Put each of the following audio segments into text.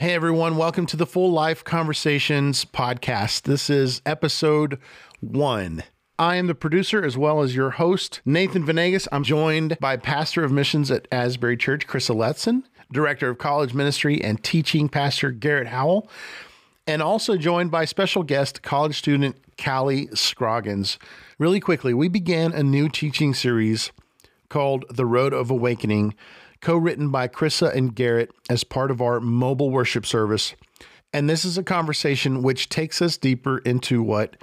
Hey everyone, welcome to the Full Life Conversations podcast. This is episode one. I am the producer as well as your host, Nathan Venegas. I'm joined by Pastor of Missions at Asbury Church, Chris Letson, Director of College Ministry and Teaching Pastor Garrett Howell, and also joined by special guest, college student Callie Scroggins. Really quickly, we began a new teaching series called The Road of Awakening co written by Crissa and Garrett as part of our mobile worship service. And this is a conversation which takes us deeper into what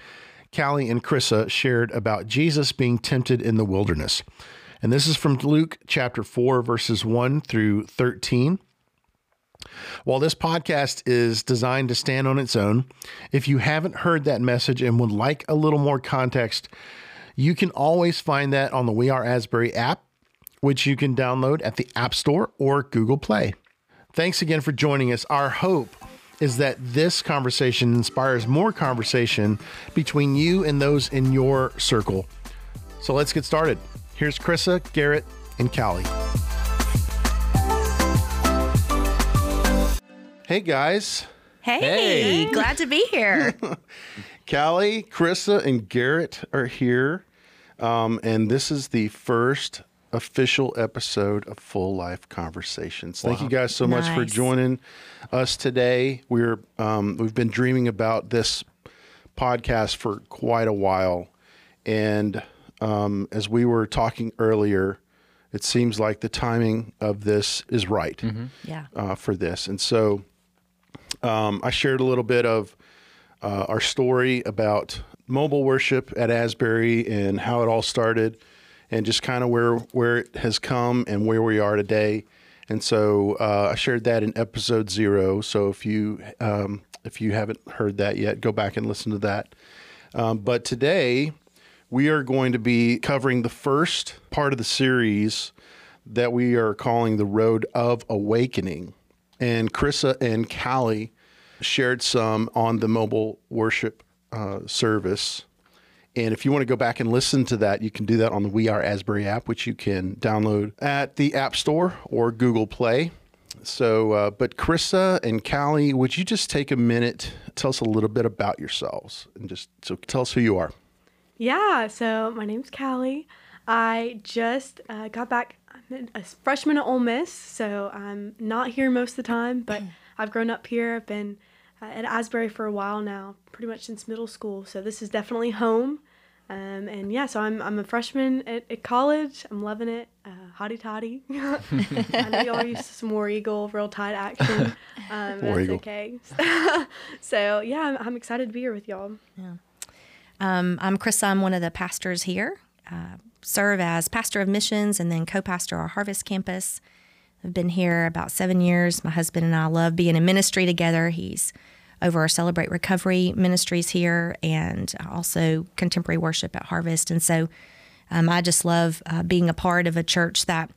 Callie and Crissa shared about Jesus being tempted in the wilderness. And this is from Luke chapter 4, verses 1 through 13. While this podcast is designed to stand on its own, if you haven't heard that message and would like a little more context, you can always find that on the We Are Asbury app which you can download at the App Store or Google Play. Thanks again for joining us. Our hope is that this conversation inspires more conversation between you and those in your circle. So let's get started. Here's Crissa, Garrett, and Callie. Hey guys. Hey, hey. glad to be here. Callie, Krissa, and Garrett are here. Um, and this is the first official episode of Full Life Conversations. Wow. Thank you guys so nice. much for joining us today. We're um, we've been dreaming about this podcast for quite a while, and um, as we were talking earlier, it seems like the timing of this is right. Mm-hmm. Yeah. Uh, for this, and so um, I shared a little bit of uh, our story about mobile worship at Asbury and how it all started and just kind of where where it has come and where we are today. And so uh, I shared that in episode zero. So if you um, if you haven't heard that yet, go back and listen to that. Um, but today we are going to be covering the first part of the series that we are calling the Road of Awakening. And Crissa and Callie shared some on the mobile worship uh, service and if you want to go back and listen to that, you can do that on the We Are Asbury app, which you can download at the App Store or Google Play. So, uh, but Crissa and Callie, would you just take a minute, tell us a little bit about yourselves, and just so tell us who you are. Yeah. So my name's Callie. I just uh, got back. I'm a freshman at Ole Miss, so I'm not here most of the time, but I've grown up here. I've been uh, at Asbury for a while now, pretty much since middle school. So this is definitely home. Um, and yeah, so I'm, I'm a freshman at, at college. I'm loving it. Uh, hotty toddy. I know y'all used to some War Eagle, real tight action. Um, War Eagle. okay. so yeah, I'm, I'm, excited to be here with y'all. Yeah. Um, I'm Chris. I'm one of the pastors here. Uh, serve as pastor of missions and then co-pastor our Harvest campus. I've been here about seven years. My husband and I love being in ministry together. He's over our Celebrate Recovery ministries here and also contemporary worship at Harvest. And so um, I just love uh, being a part of a church that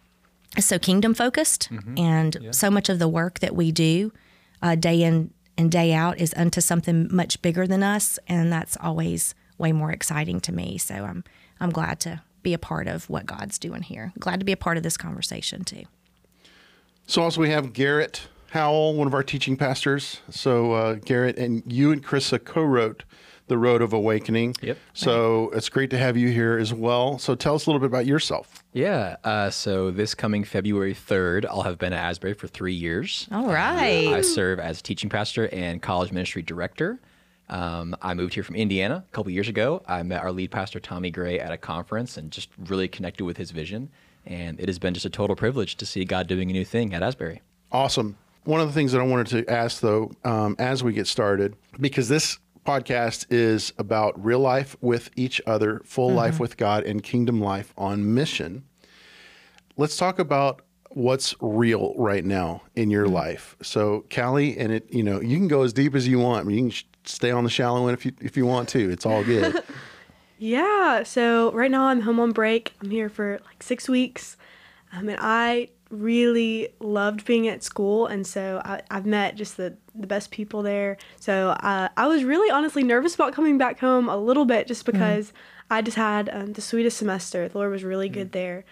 is so kingdom focused. Mm-hmm. And yeah. so much of the work that we do uh, day in and day out is unto something much bigger than us. And that's always way more exciting to me. So I'm, I'm glad to be a part of what God's doing here. Glad to be a part of this conversation too. So also we have Garrett Howell, one of our teaching pastors. So uh, Garrett and you and Crissa co-wrote the Road of Awakening. Yep. So it's great to have you here as well. So tell us a little bit about yourself. Yeah. Uh, so this coming February 3rd, I'll have been at Asbury for three years. All right. Uh, I serve as teaching pastor and college ministry director. Um, I moved here from Indiana a couple years ago. I met our lead pastor, Tommy Gray, at a conference and just really connected with his vision. And it has been just a total privilege to see God doing a new thing at Asbury. Awesome. One of the things that I wanted to ask, though, um, as we get started, because this podcast is about real life with each other, full mm-hmm. life with God, and kingdom life on mission. Let's talk about what's real right now in your mm-hmm. life. So, Callie, and it, you know, you can go as deep as you want. I mean, you can stay on the shallow end if you if you want to. It's all good. yeah. So right now I'm home on break. I'm here for like six weeks, um, and I really loved being at school and so I, have met just the, the best people there so uh, i was really honestly nervous about coming back home a little bit just mm-hmm. because mm. i just had um, the sweetest semester the lord was really mm. good there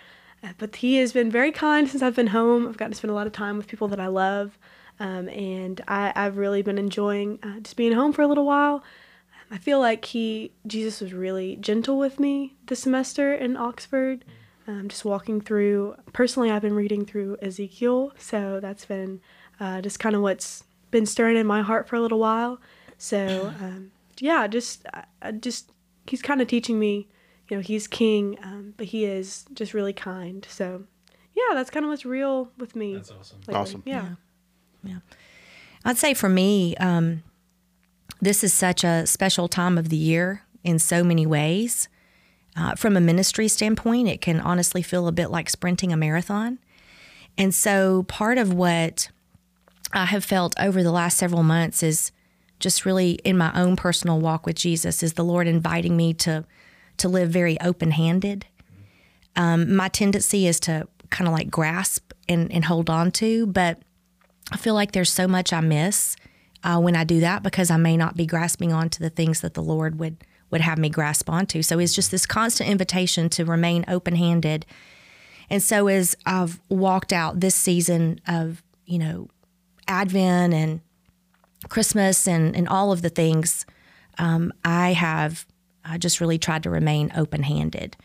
uh, but he has been very kind since i've been home i've gotten to spend a lot of time with people that i love Um, and I, I've really been enjoying uh, just being home for a little while. I feel like he, Jesus was really gentle with me this semester in Oxford. Um, just walking through, personally, I've been reading through Ezekiel. So that's been uh, just kind of what's been stirring in my heart for a little while. So, um, yeah, just, uh, just, he's kind of teaching me, you know, he's king, um, but he is just really kind. So, yeah, that's kind of what's real with me. That's awesome. lately. Awesome. Yeah. Yeah. I'd say for me, um, this is such a special time of the year in so many ways. Uh, from a ministry standpoint, it can honestly feel a bit like sprinting a marathon. And so, part of what I have felt over the last several months is just really in my own personal walk with Jesus, is the Lord inviting me to to live very open handed. Um, my tendency is to kind of like grasp and, and hold on to, but I feel like there's so much I miss uh, when I do that because I may not be grasping onto the things that the Lord would would have me grasp onto. So it's just this constant invitation to remain open handed. And so as I've walked out this season of you know Advent and Christmas and and all of the things, um, I have I just really tried to remain open handed.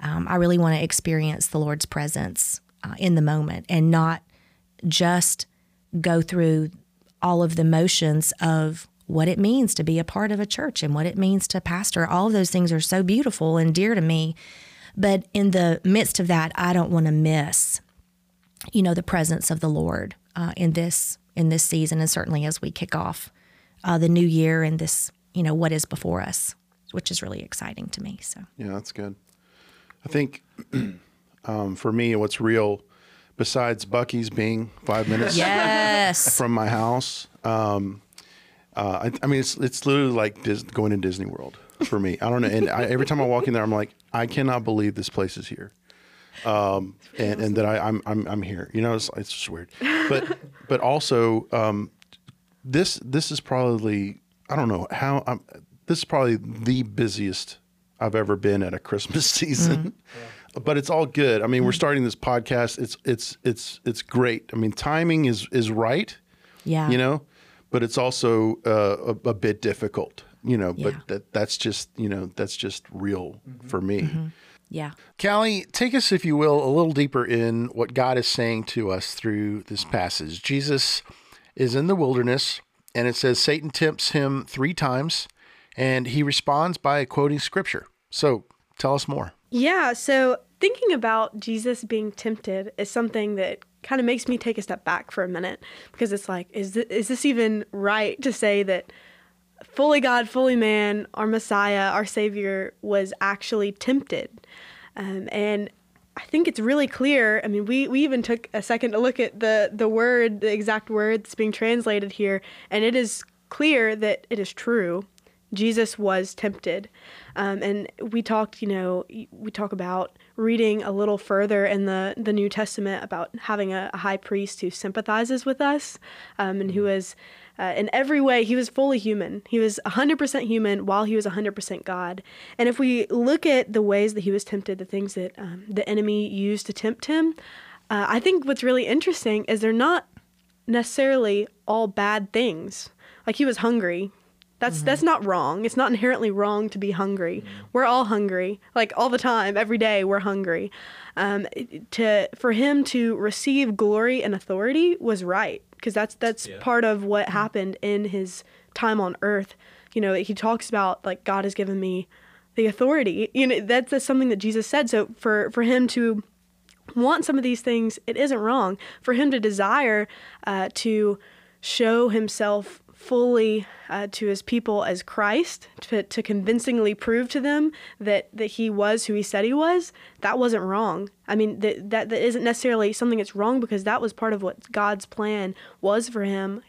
Um, I really want to experience the Lord's presence uh, in the moment and not just go through all of the motions of what it means to be a part of a church and what it means to pastor. All of those things are so beautiful and dear to me. But in the midst of that, I don't want to miss, you know, the presence of the Lord uh, in this in this season, and certainly as we kick off uh, the new year and this, you know, what is before us, which is really exciting to me. So. Yeah, that's good. I think um, for me, what's real, besides Buc-ee's being five minutes Yes. from my house, um, uh, I, I mean, it's it's literally like Dis- going to Disney World for me. I don't know, and I, every time I walk in there, I'm like, I cannot believe this place is here, um, and and that I, I'm I'm I'm here. You know, it's it's just weird, but but also um, this this is probably I don't know how I'm. This is probably the busiest I've ever been at a Christmas season. But it's all good. I mean, we're starting this podcast. It's it's it's it's great. I mean, timing is is right yeah. you know but it's also uh, a, a bit difficult you know Yeah. but that that's just you know that's just real for me. Yeah. callie take us if you will a little deeper in what god is saying to us through this passage. Jesus is in the wilderness and it says satan tempts him three times and he responds by quoting scripture. So tell us more. Yeah, so thinking about Jesus being tempted is something that kind of makes me take a step back for a minute because it's like, is this, is this even right to say that fully God, fully man, our Messiah, our Savior was actually tempted? Um, and I think it's really clear. I mean, we, we even took a second to look at the, the word, the exact word that's being translated here, and it is clear that it is true. Jesus was tempted. Um, and we talked, you know, we talk about reading a little further in the, the New Testament about having a, a high priest who sympathizes with us um, and who is, uh, in every way, he was fully human. He was 100% human while he was 100% God. And if we look at the ways that he was tempted, the things that um, the enemy used to tempt him, uh, I think what's really interesting is they're not necessarily all bad things. Like he was hungry. That's that's not wrong. It's not inherently wrong to be hungry. We're all hungry, like all the time, every day. We're hungry. Um, to for him to receive glory and authority was right because that's that's Yeah. part of what happened in his time on earth. You know, he talks about like God has given me the authority. You know, that's, that's something that Jesus said. So for for him to want some of these things, it isn't wrong. For him to desire uh, to show himself fully uh, to his people as Christ, to, to convincingly prove to them that, that he was who he said he was, that wasn't wrong. I mean, that, that, that isn't necessarily something that's wrong because that was part of what God's plan was for him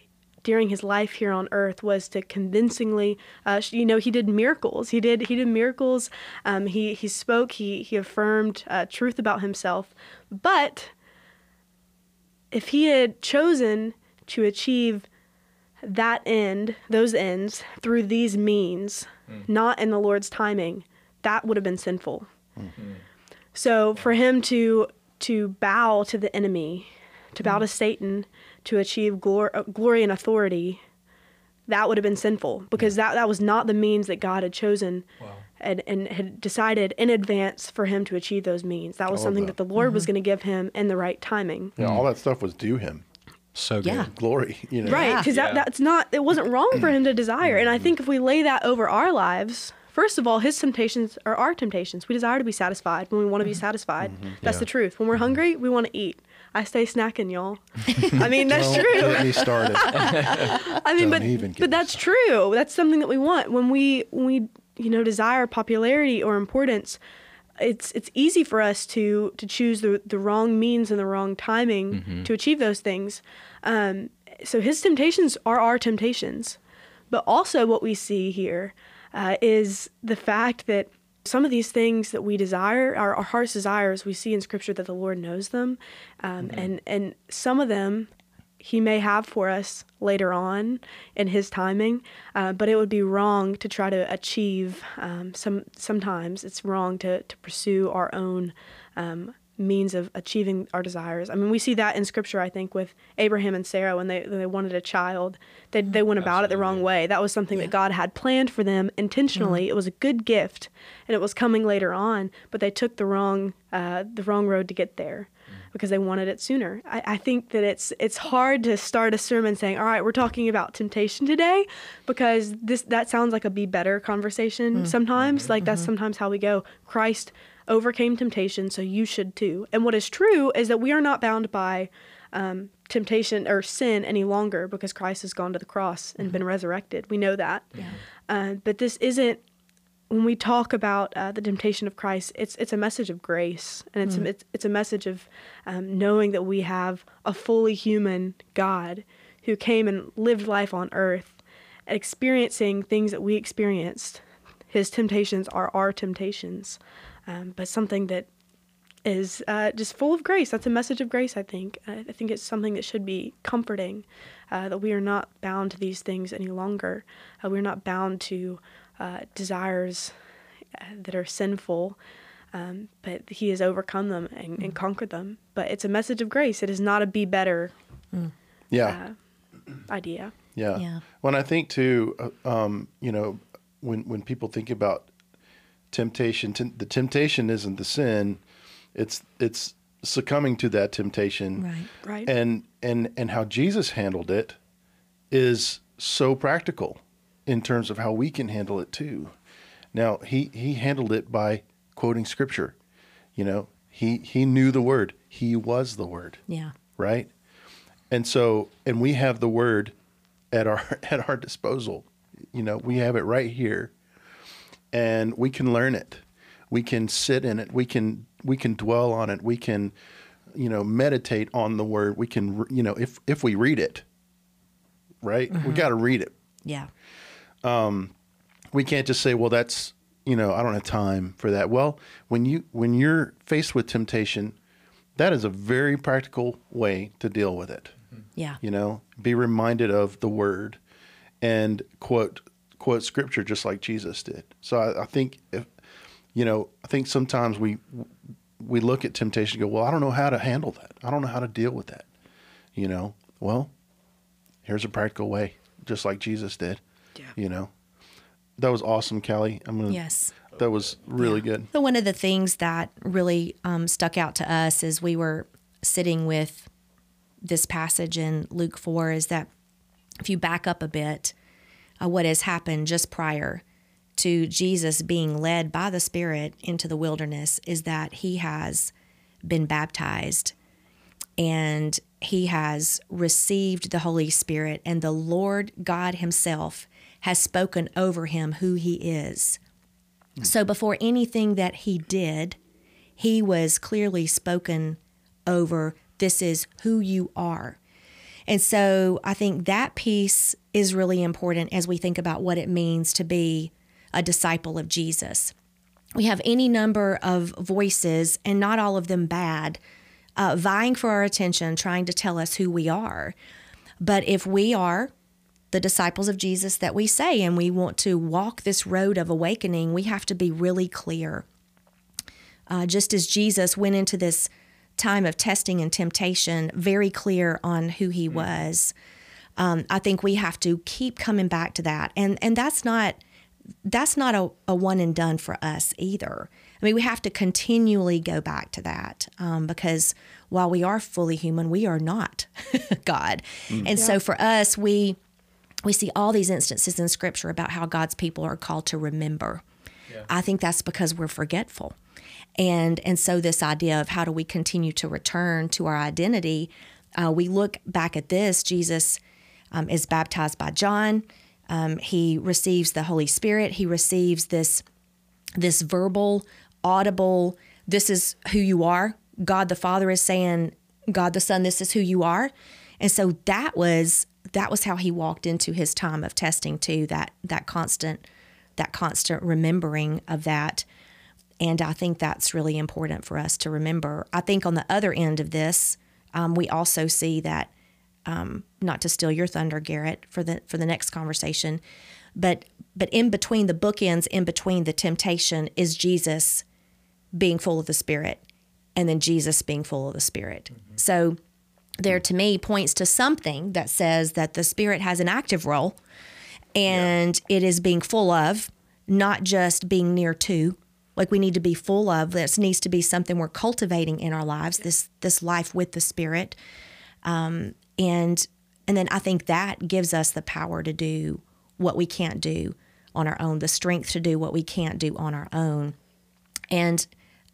during his life here on earth was to convincingly uh, you know he did miracles. He did he did miracles. Um, he he spoke he he affirmed uh, truth about himself. But if he had chosen to achieve that end those ends through these means hmm. not in the lord's timing that would have been sinful hmm. Hmm. so for him to to bow to the enemy, to bow to Satan, to achieve glor- uh, glory and authority, that would have been sinful because that, that was not the means that God had chosen and, and had decided in advance for him to achieve those means. That was something that. the Lord was mm-hmm. going to give him in the right timing. Yeah, all that stuff was due him. So good. Yeah. Glory, you know. Right, Yeah. because that, that's not, it wasn't wrong for him to desire. And I think if we lay that over our lives, first of all, his temptations are our temptations. We desire to be satisfied when we want to be mm-hmm. satisfied. Mm-hmm. That's Yeah. the truth. When we're mm-hmm. hungry, we want to eat. I stay snacking, y'all. I mean, that's Don't true. get me started. I mean, Don't but even but me that's true. That's something that we want when we when we you know desire popularity or importance. It's it's easy for us to to choose the the wrong means and the wrong timing to achieve those things. Um, so his temptations are our temptations, but also what we see here uh, is the fact that some of these things that we desire, our, our heart's desires, we see in Scripture that the Lord knows them, um, and and some of them he may have for us later on in his timing uh, but it would be wrong to try to achieve um, some sometimes it's wrong to, to pursue our own um, means of achieving our desires. I mean we see that in scripture i think with abraham and sarah when they, when they wanted a child they, they went about it the wrong way. That was something that god had planned for them intentionally. It was a good gift and it was coming later on but they took the wrong uh, the wrong road to get there because they wanted it sooner. I, I think that it's it's hard to start a sermon saying, "All right, we're talking about temptation today," because this that sounds like a be better conversation. Sometimes, like that's sometimes how we go. Christ overcame temptation, so you should too. And what is true is that we are not bound by um, temptation or sin any longer because Christ has gone to the cross and been resurrected. We know that. Uh, but this isn't when we talk about uh, the temptation of Christ, it's it's a message of grace, and it's a, it's, it's a message of um, knowing that we have a fully human God who came and lived life on earth, experiencing things that we experienced. His temptations are our temptations, um, but something that is uh, just full of grace. That's a message of grace, I think. I I think it's something that should be comforting uh, that we are not bound to these things any longer. Uh, we're not bound to uh, desires uh, that are sinful, um, but He has overcome them and, and conquered them. But it's a message of grace. It is not a be better Yeah. idea. Yeah. Yeah. When I think too, uh, um, you know, when when people think about temptation, t- the temptation isn't the sin; it's it's succumbing to that temptation, Right. Right. And and and how Jesus handled it is so practical in terms of how we can handle it too. Now he he handled it by quoting scripture. You know, he he knew the word. He was the word Yeah. right? And so, and we have the word at our at our disposal. You know, we have it right here, and we can learn it. We can sit in it. We can we can dwell on it. We can, you know, meditate on the word. We can, you know, if if we read it, right? We mm-hmm. got to read it. Yeah. Um, we can't just say, "Well, that's you know, I don't have time for that." Well, when you when you're faced with temptation, that is a very practical way to deal with it. Mm-hmm. Yeah. you know be reminded of the word and quote quote scripture just like jesus did so i, I think if you know i think sometimes we we look at temptation and go well i don't know how to handle that i don't know how to deal with that you know well here's a practical way just like jesus did. You know? That was awesome Callie i'm gonna Yes. that was really good. So one of the things that really um, stuck out to us as we were sitting with this passage in Luke four is that if you back up a bit, uh, what has happened just prior to Jesus being led by the Spirit into the wilderness is that he has been baptized and he has received the Holy Spirit, and the Lord God Himself has spoken over him who he is. So before anything that he did, he was clearly spoken over this is who you are. And so I think that piece is really important as we think about what it means to be a disciple of Jesus. We have any number of voices, and not all of them bad, uh, vying for our attention, trying to tell us who we are. But if we are the disciples of Jesus that we say, and we want to walk this road of awakening, we have to be really clear. Uh, just as Jesus went into this time of testing and temptation very clear on who he was. Um, I think we have to keep coming back to that, and and that's not that's not a, a one and done for us either. I mean, we have to continually go back to that um, because while we are fully human, we are not God, and so for us, we we see all these instances in Scripture about how God's people are called to remember. I think that's because we're forgetful. And and so this idea of how do we continue to return to our identity, uh, we look back at this. Jesus um, is baptized by John. Um, he receives the Holy Spirit. He receives this this verbal, audible. This is who you are. God the Father is saying, God the Son, this is who you are. And so that was that was how he walked into his time of testing too. That that constant that constant remembering of that. And I think that's really important for us to remember. I think on the other end of this, um, we also see that, um, not to steal your thunder, Garrett, for the for the next conversation, but but in between the bookends, in between the temptation, is Jesus being full of the Spirit, and then Jesus being full of the Spirit. So there, to me, points to something that says that the Spirit has an active role and it is being full of, not just being near to. Like we need to be full of. This needs to be something we're cultivating in our lives. This this life with the Spirit, um, and and then I think that gives us the power to do what we can't do on our own, the strength to do what we can't do on our own. And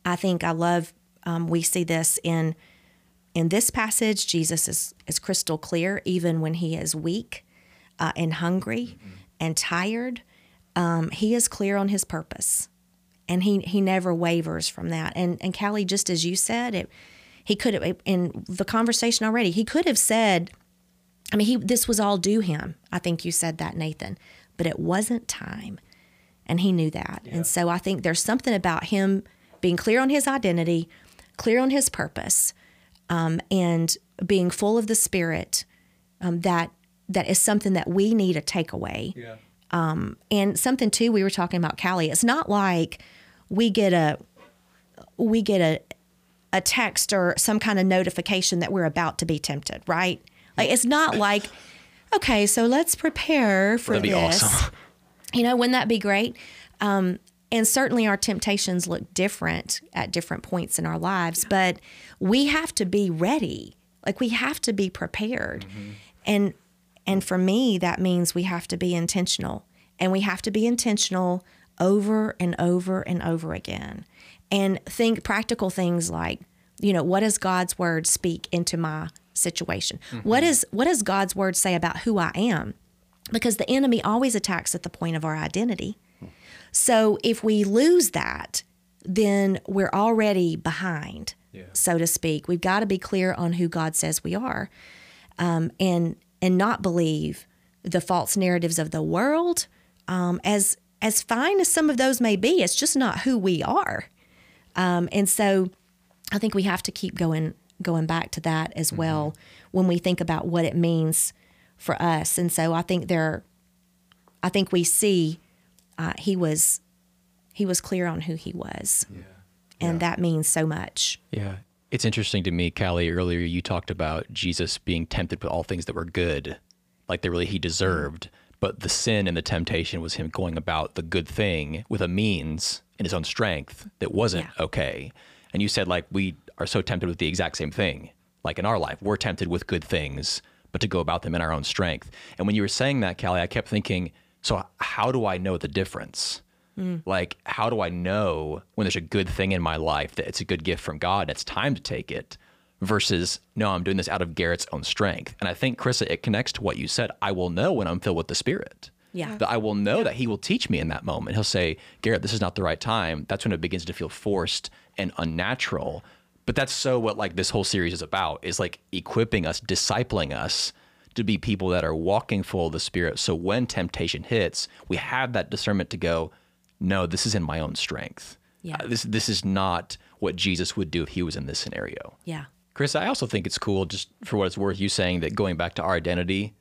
I think I love. Um, we see this in in this passage. Jesus is is crystal clear, even when he is weak uh, and hungry and tired. Um, he is clear on his purpose, and he he never wavers from that. And and Callie, just as you said, it he could have in the conversation already. He could have said, I mean, he this was all due him. I think you said that, Nathan, but it wasn't time, and he knew that. And so I think there's something about him being clear on his identity, clear on his purpose, um, and being full of the Spirit. Um, that that is something that we need to take away. Yeah. And something too, we were talking about Callie. It's not like we get a we get a a text or some kind of notification that we're about to be tempted, right? Like it's not like, okay, so let's prepare for That'd be this. awesome. You know, wouldn't that be great? Um, and certainly our temptations look different at different points in our lives, but we have to be ready. Like we have to be prepared. Mm-hmm. And and for me, that means we have to be intentional. And we have to be intentional over and over and over again. And think practical things like, you know, what does God's word speak into my situation? Mm-hmm. What is what does God's word say about who I am? Because the enemy always attacks at the point of our identity. So if we lose that, then we're already behind, so to speak. We've got to be clear on who God says we are, um, and and not believe the false narratives of the world. Um, as as fine as some of those may be, it's just not who we are. Um, and so, I think we have to keep going going back to that as well when we think about what it means for us. And so, I think there, I think we see uh, he was he was clear on who he was, and that means so much. Yeah. It's interesting to me, Callie, earlier you talked about Jesus being tempted with all things that were good, like they really he deserved. But the sin and the temptation was him going about the good thing with a means in his own strength that wasn't Yeah. okay. And you said, like, we are so tempted with the exact same thing. Like in our life, we're tempted with good things, but to go about them in our own strength. And when you were saying that, Callie, I kept thinking, so how do I know the difference? Hmm. Like, how do I know when there's a good thing in my life that it's a good gift from God and it's time to take it versus, no, I'm doing this out of Garrett's own strength? And I think, Crissa, it connects to what you said. I will know when I'm filled with the Spirit. Yeah. That I will know that He will teach me in that moment. He'll say, Garrett, this is not the right time. That's when it begins to feel forced and unnatural. But that's so what like this whole series is about is like equipping us, discipling us to be people that are walking full of the Spirit. So when temptation hits, we have that discernment to go, no, this is in my own strength. Yeah. Uh, this this is not what Jesus would do if he was in this scenario. Yeah. Chris, I also think it's cool, just for what it's worth, you saying that going back to our identity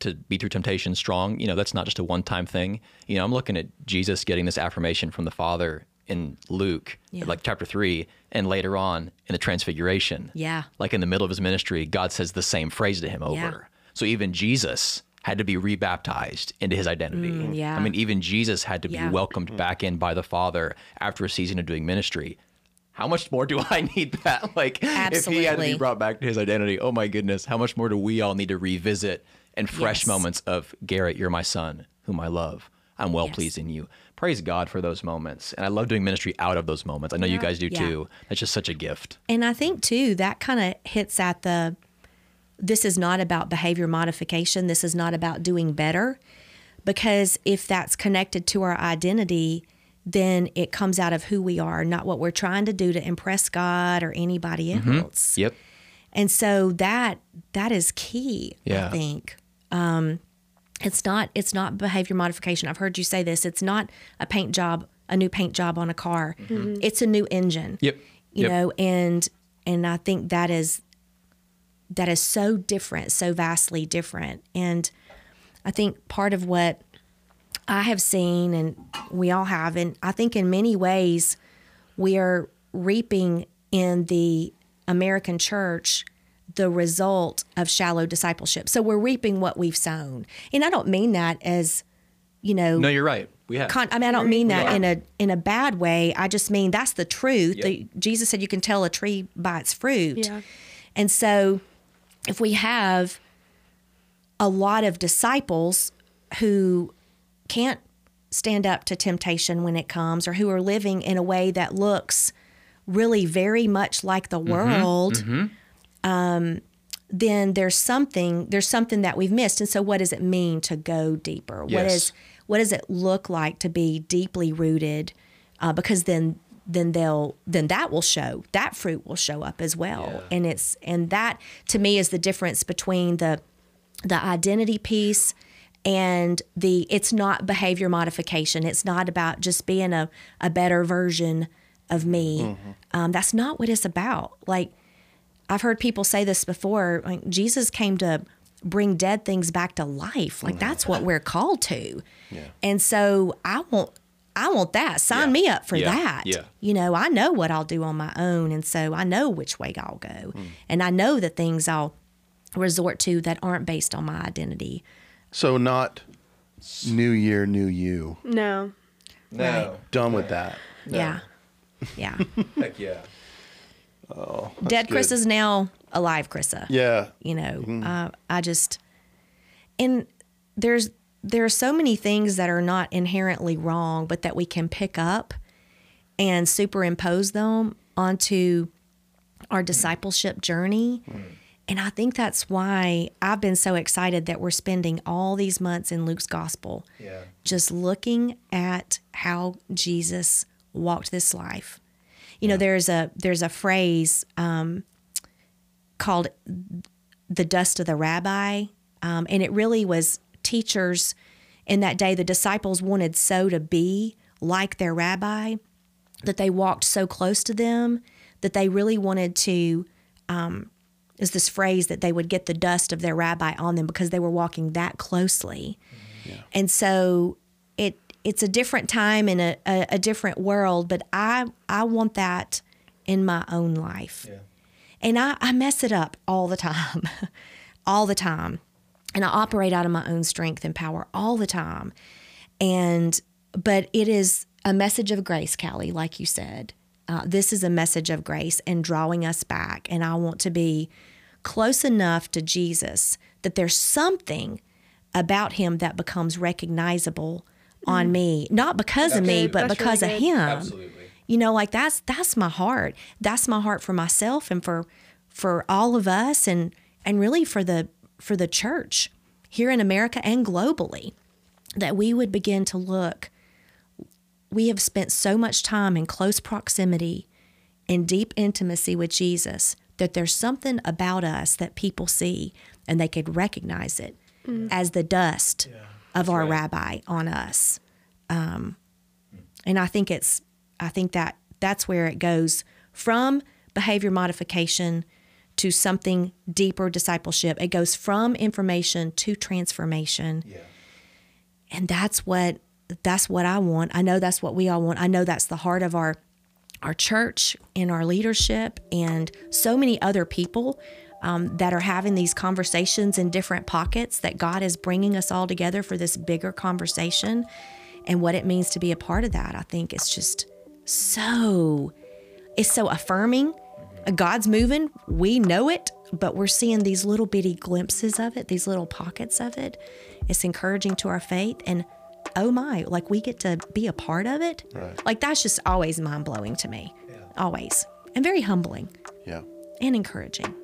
to be through temptation strong, you know, that's not just a one time thing. You know, I'm looking at Jesus getting this affirmation from the Father in Luke, Yeah. like chapter three, and later on in the Transfiguration. Yeah. Like in the middle of his ministry, God says the same phrase to him over. Yeah. So even Jesus had to be rebaptized into his identity. Mm, yeah. I mean, even Jesus had to be Yeah. welcomed back in by the Father after a season of doing ministry. How much more do I need that? Like, if he had to be brought back to his identity, oh my goodness, how much more do we all need to revisit and fresh Yes. moments of Garrett, you're my son, whom I love. I'm well Yes. pleased in you. Praise God for those moments. And I love doing ministry out of those moments. I know you guys do Yeah. too. That's just such a gift. And I think too that kind of hits at the this is not about behavior modification. This is not about doing better. Because if that's connected to our identity, then it comes out of who we are, not what we're trying to do to impress God or anybody else. Yep. And so that that is key, Yeah. I think. Um, it's not it's not behavior modification. I've heard you say this. It's not a paint job, a new paint job on a car. It's a new engine. Yep. You Yep. know, and and I think that is that is so different, so vastly different. And I think part of what I have seen and we all have, and I think in many ways we are reaping in the American church the result of shallow discipleship. So we're reaping what we've sown. And I don't mean that as, you know, No, you're right. We have. con- I mean, I don't mean that in a in a bad way. I just mean that's the truth. Yep. The, Jesus said you can tell a tree by its fruit. Yeah. And so, if we have a lot of disciples who can't stand up to temptation when it comes, or who are living in a way that looks really very much like the world, um, then there's something there's something that we've missed. And so, what does it mean to go deeper? What Yes. is what does it look like to be deeply rooted? Uh, because then then they'll then that will show that fruit will show up as well. Yeah. and it's and that to me is the difference between the the identity piece and the it's not behavior modification. It's not about just being a, a better version of me. Um, that's not what it's about. Like i've heard people say this before like jesus came to bring dead things back to life. Like that's what we're called to. And so i want i want that sign Yeah. me up for Yeah. that Yeah. you know i know what i'll do on my own and so i know which way i'll go and i know the things i'll resort to that aren't based on my identity So not new year, new you. No. No. Done with that. yeah yeah Heck yeah. Oh, dead good. chris is now alive Crissa Yeah. you know uh, i just and there's there are so many things that are not inherently wrong but that we can pick up and superimpose them onto our discipleship journey and i think that's why i've been so excited that we're spending all these months in luke's gospel Yeah. just looking at how Jesus walked this life. You know, there's a there's a phrase um, called "the dust of the rabbi," um, and it really was teachers in that day. The disciples wanted so to be like their rabbi that they walked so close to them that they really wanted to. Um, is this phrase that they would get the dust of their rabbi on them because they were walking that closely. And so it it's a different time and a, a, a different world, but I I want that in my own life. And I, I mess it up all the time. all the time. And I operate out of my own strength and power all the time. And but it is a message of grace, Callie, like you said. Uh, this is a message of grace and drawing us back. And I want to be close enough to Jesus that there's something about him that becomes recognizable on me, not because of me, but That's because really of him. Absolutely. You know, like that's that's my heart. That's my heart for myself and for for all of us and and really for the for the church here in America and globally that we would begin to look we have spent so much time in close proximity in deep intimacy with Jesus that there's something about us that people see and they could recognize it as the dust of our right. rabbi on us. Um, and I think it's I think that that's where it goes from behavior modification to something deeper discipleship. It goes from information to transformation. Yeah. And that's what that's what I want. I know that's what we all want. I know that's the heart of our our church and our leadership and so many other people um, that are having these conversations in different pockets that God is bringing us all together for this bigger conversation and what it means to be a part of that. I think it's just so it's so affirming. God's moving. We know it, but we're seeing these little bitty glimpses of it, these little pockets of it. It's encouraging to our faith and oh my, like we get to be a part of it. Right. Like that's just always mind blowing to me. Always. And very humbling Yeah. and encouraging.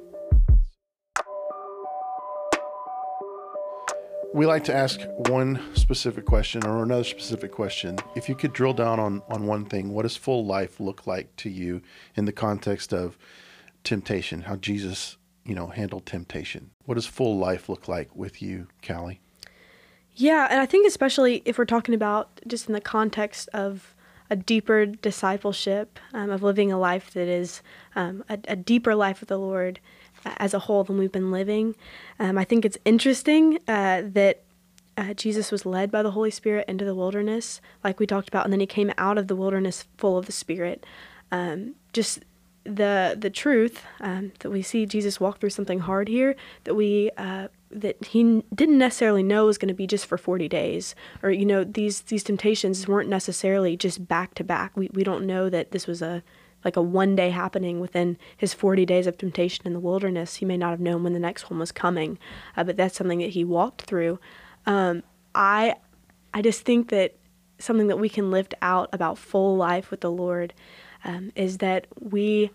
We like to ask one specific question or another specific question. If you could drill down on, on one thing, what does full life look like to you in the context of temptation? How Jesus, you know, handled temptation? What does full life look like with you, Callie? Yeah, and I think especially if we're talking about just in the context of a deeper discipleship, um, of living a life that is um, a, a deeper life with the Lord as a whole than we've been living. Um, I think it's interesting uh, that uh, Jesus was led by the Holy Spirit into the wilderness, like we talked about, and then he came out of the wilderness full of the Spirit. Um, just the the truth um, that we see Jesus walk through something hard here that we uh, that he didn't necessarily know was going to be just for 40 days or you know these these temptations weren't necessarily just back to back we we don't know that this was a like a one day happening within his 40 days of temptation in the wilderness he may not have known when the next one was coming uh, but that's something that he walked through um, i i just think that something that we can lift out about full life with the lord um, is that we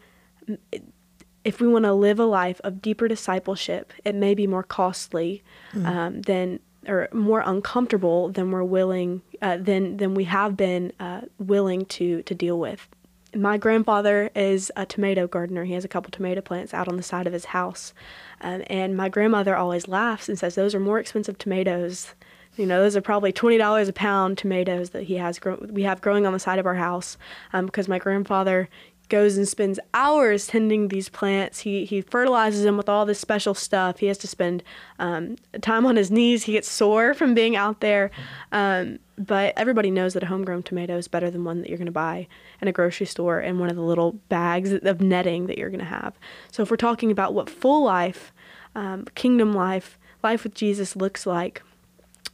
if we want to live a life of deeper discipleship, it may be more costly um, than or more uncomfortable than we're willing uh, than than we have been uh, willing to to deal with. My grandfather is a tomato gardener. He has a couple tomato plants out on the side of his house, um, and my grandmother always laughs and says those are more expensive tomatoes. You know, those are probably twenty dollars a pound tomatoes that he has grow- we have growing on the side of our house um, because my grandfather goes and spends hours tending these plants. He he fertilizes them with all this special stuff. He has to spend um, time on his knees. He gets sore from being out there. Um, but everybody knows that a homegrown tomato is better than one that you're going to buy in a grocery store in one of the little bags of netting that you're going to have. So if we're talking about what full life, um, kingdom life, life with Jesus looks like,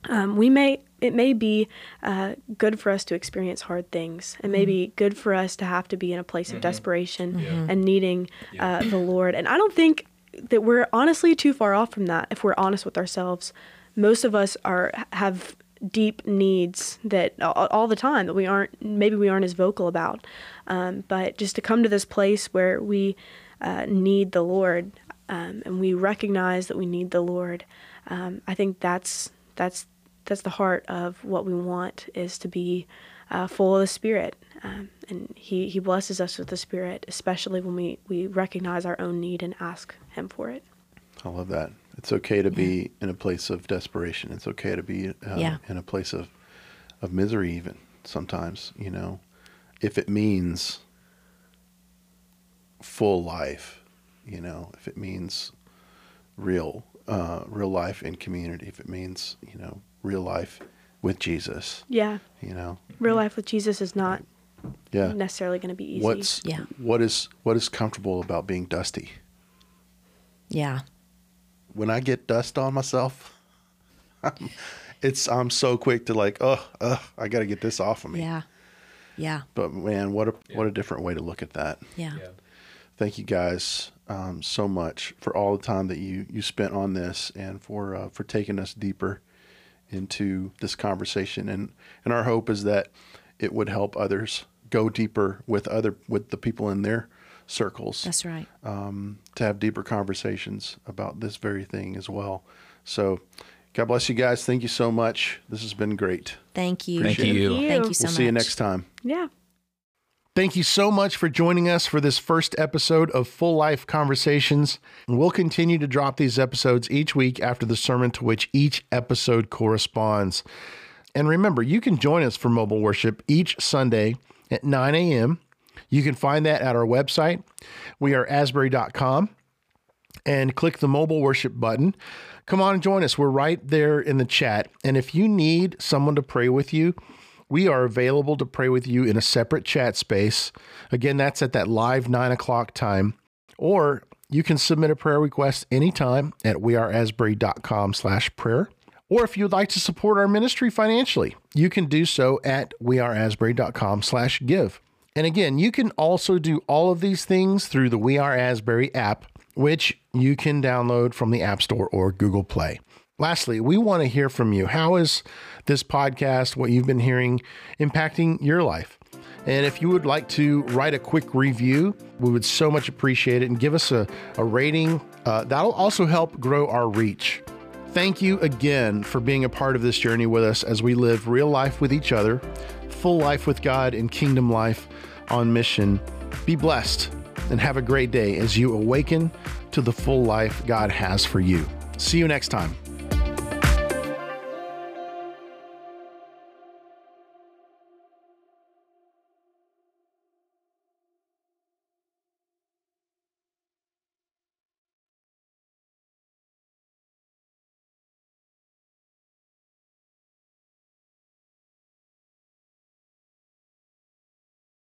um, we may it may be uh, good for us to experience hard things. It may be good for us to have to be in a place of desperation and needing uh, the Lord. And I don't think that we're honestly too far off from that. If we're honest with ourselves, most of us are have deep needs that all, all the time that we aren't maybe we aren't as vocal about. Um, but just to come to this place where we uh, need the Lord um, and we recognize that we need the Lord, um, I think that's that's that's the heart of what we want is to be uh, full of the Spirit. Um, and he, he blesses us with the Spirit, especially when we, we recognize our own need and ask Him for it. I love that. It's okay to be in a place of desperation. It's okay to be uh, Yeah. in a place of, of misery, even sometimes, you know, if it means full life, you know, if it means real, uh, real life in community, if it means, you know, real life with Jesus, Yeah, you know, real life with Jesus is not yeah. necessarily going to be easy. What's, Yeah. what is, what is comfortable about being dusty? Yeah. when I get dust on myself, it's I'm so quick to like, oh, uh, I got to get this off of me. Yeah. Yeah. But man, what a what a different way to look at that. Yeah. Thank you guys um, so much for all the time that you you spent on this and for uh, for taking us deeper into this conversation. And and our hope is that it would help others go deeper with other with the people in their circles That's right. um, to have deeper conversations about this very thing as well. So, God bless you guys. Thank you so much. This has been great. Thank you. Thank Appreciate you. Thank you. Thank you so we'll much. see you next time. Yeah. Thank you so much for joining us for this first episode of Full Life Conversations. And we'll continue to drop these episodes each week after the sermon to which each episode corresponds. And remember, you can join us for mobile worship each Sunday at 9 a.m. You can find that at our website. We are asbury.com. and click the mobile worship button. Come on and join us. We're right there in the chat. And if you need someone to pray with you, we are available to pray with you in a separate chat space. Again, that's at that live nine o'clock time. Or you can submit a prayer request anytime at weareasbury.com slash prayer. Or if you'd like to support our ministry financially, you can do so at weareasbury.com slash give. And again, you can also do all of these things through the We Are Asbury app, which you can download from the App Store or Google Play. Lastly, we want to hear from you. How is this podcast, what you've been hearing, impacting your life? And if you would like to write a quick review, we would so much appreciate it and give us a, a rating. Uh, that'll also help grow our reach. Thank you again for being a part of this journey with us as we live real life with each other, full life with God, and kingdom life on mission. Be blessed and have a great day as you awaken to the full life God has for you. See you next time.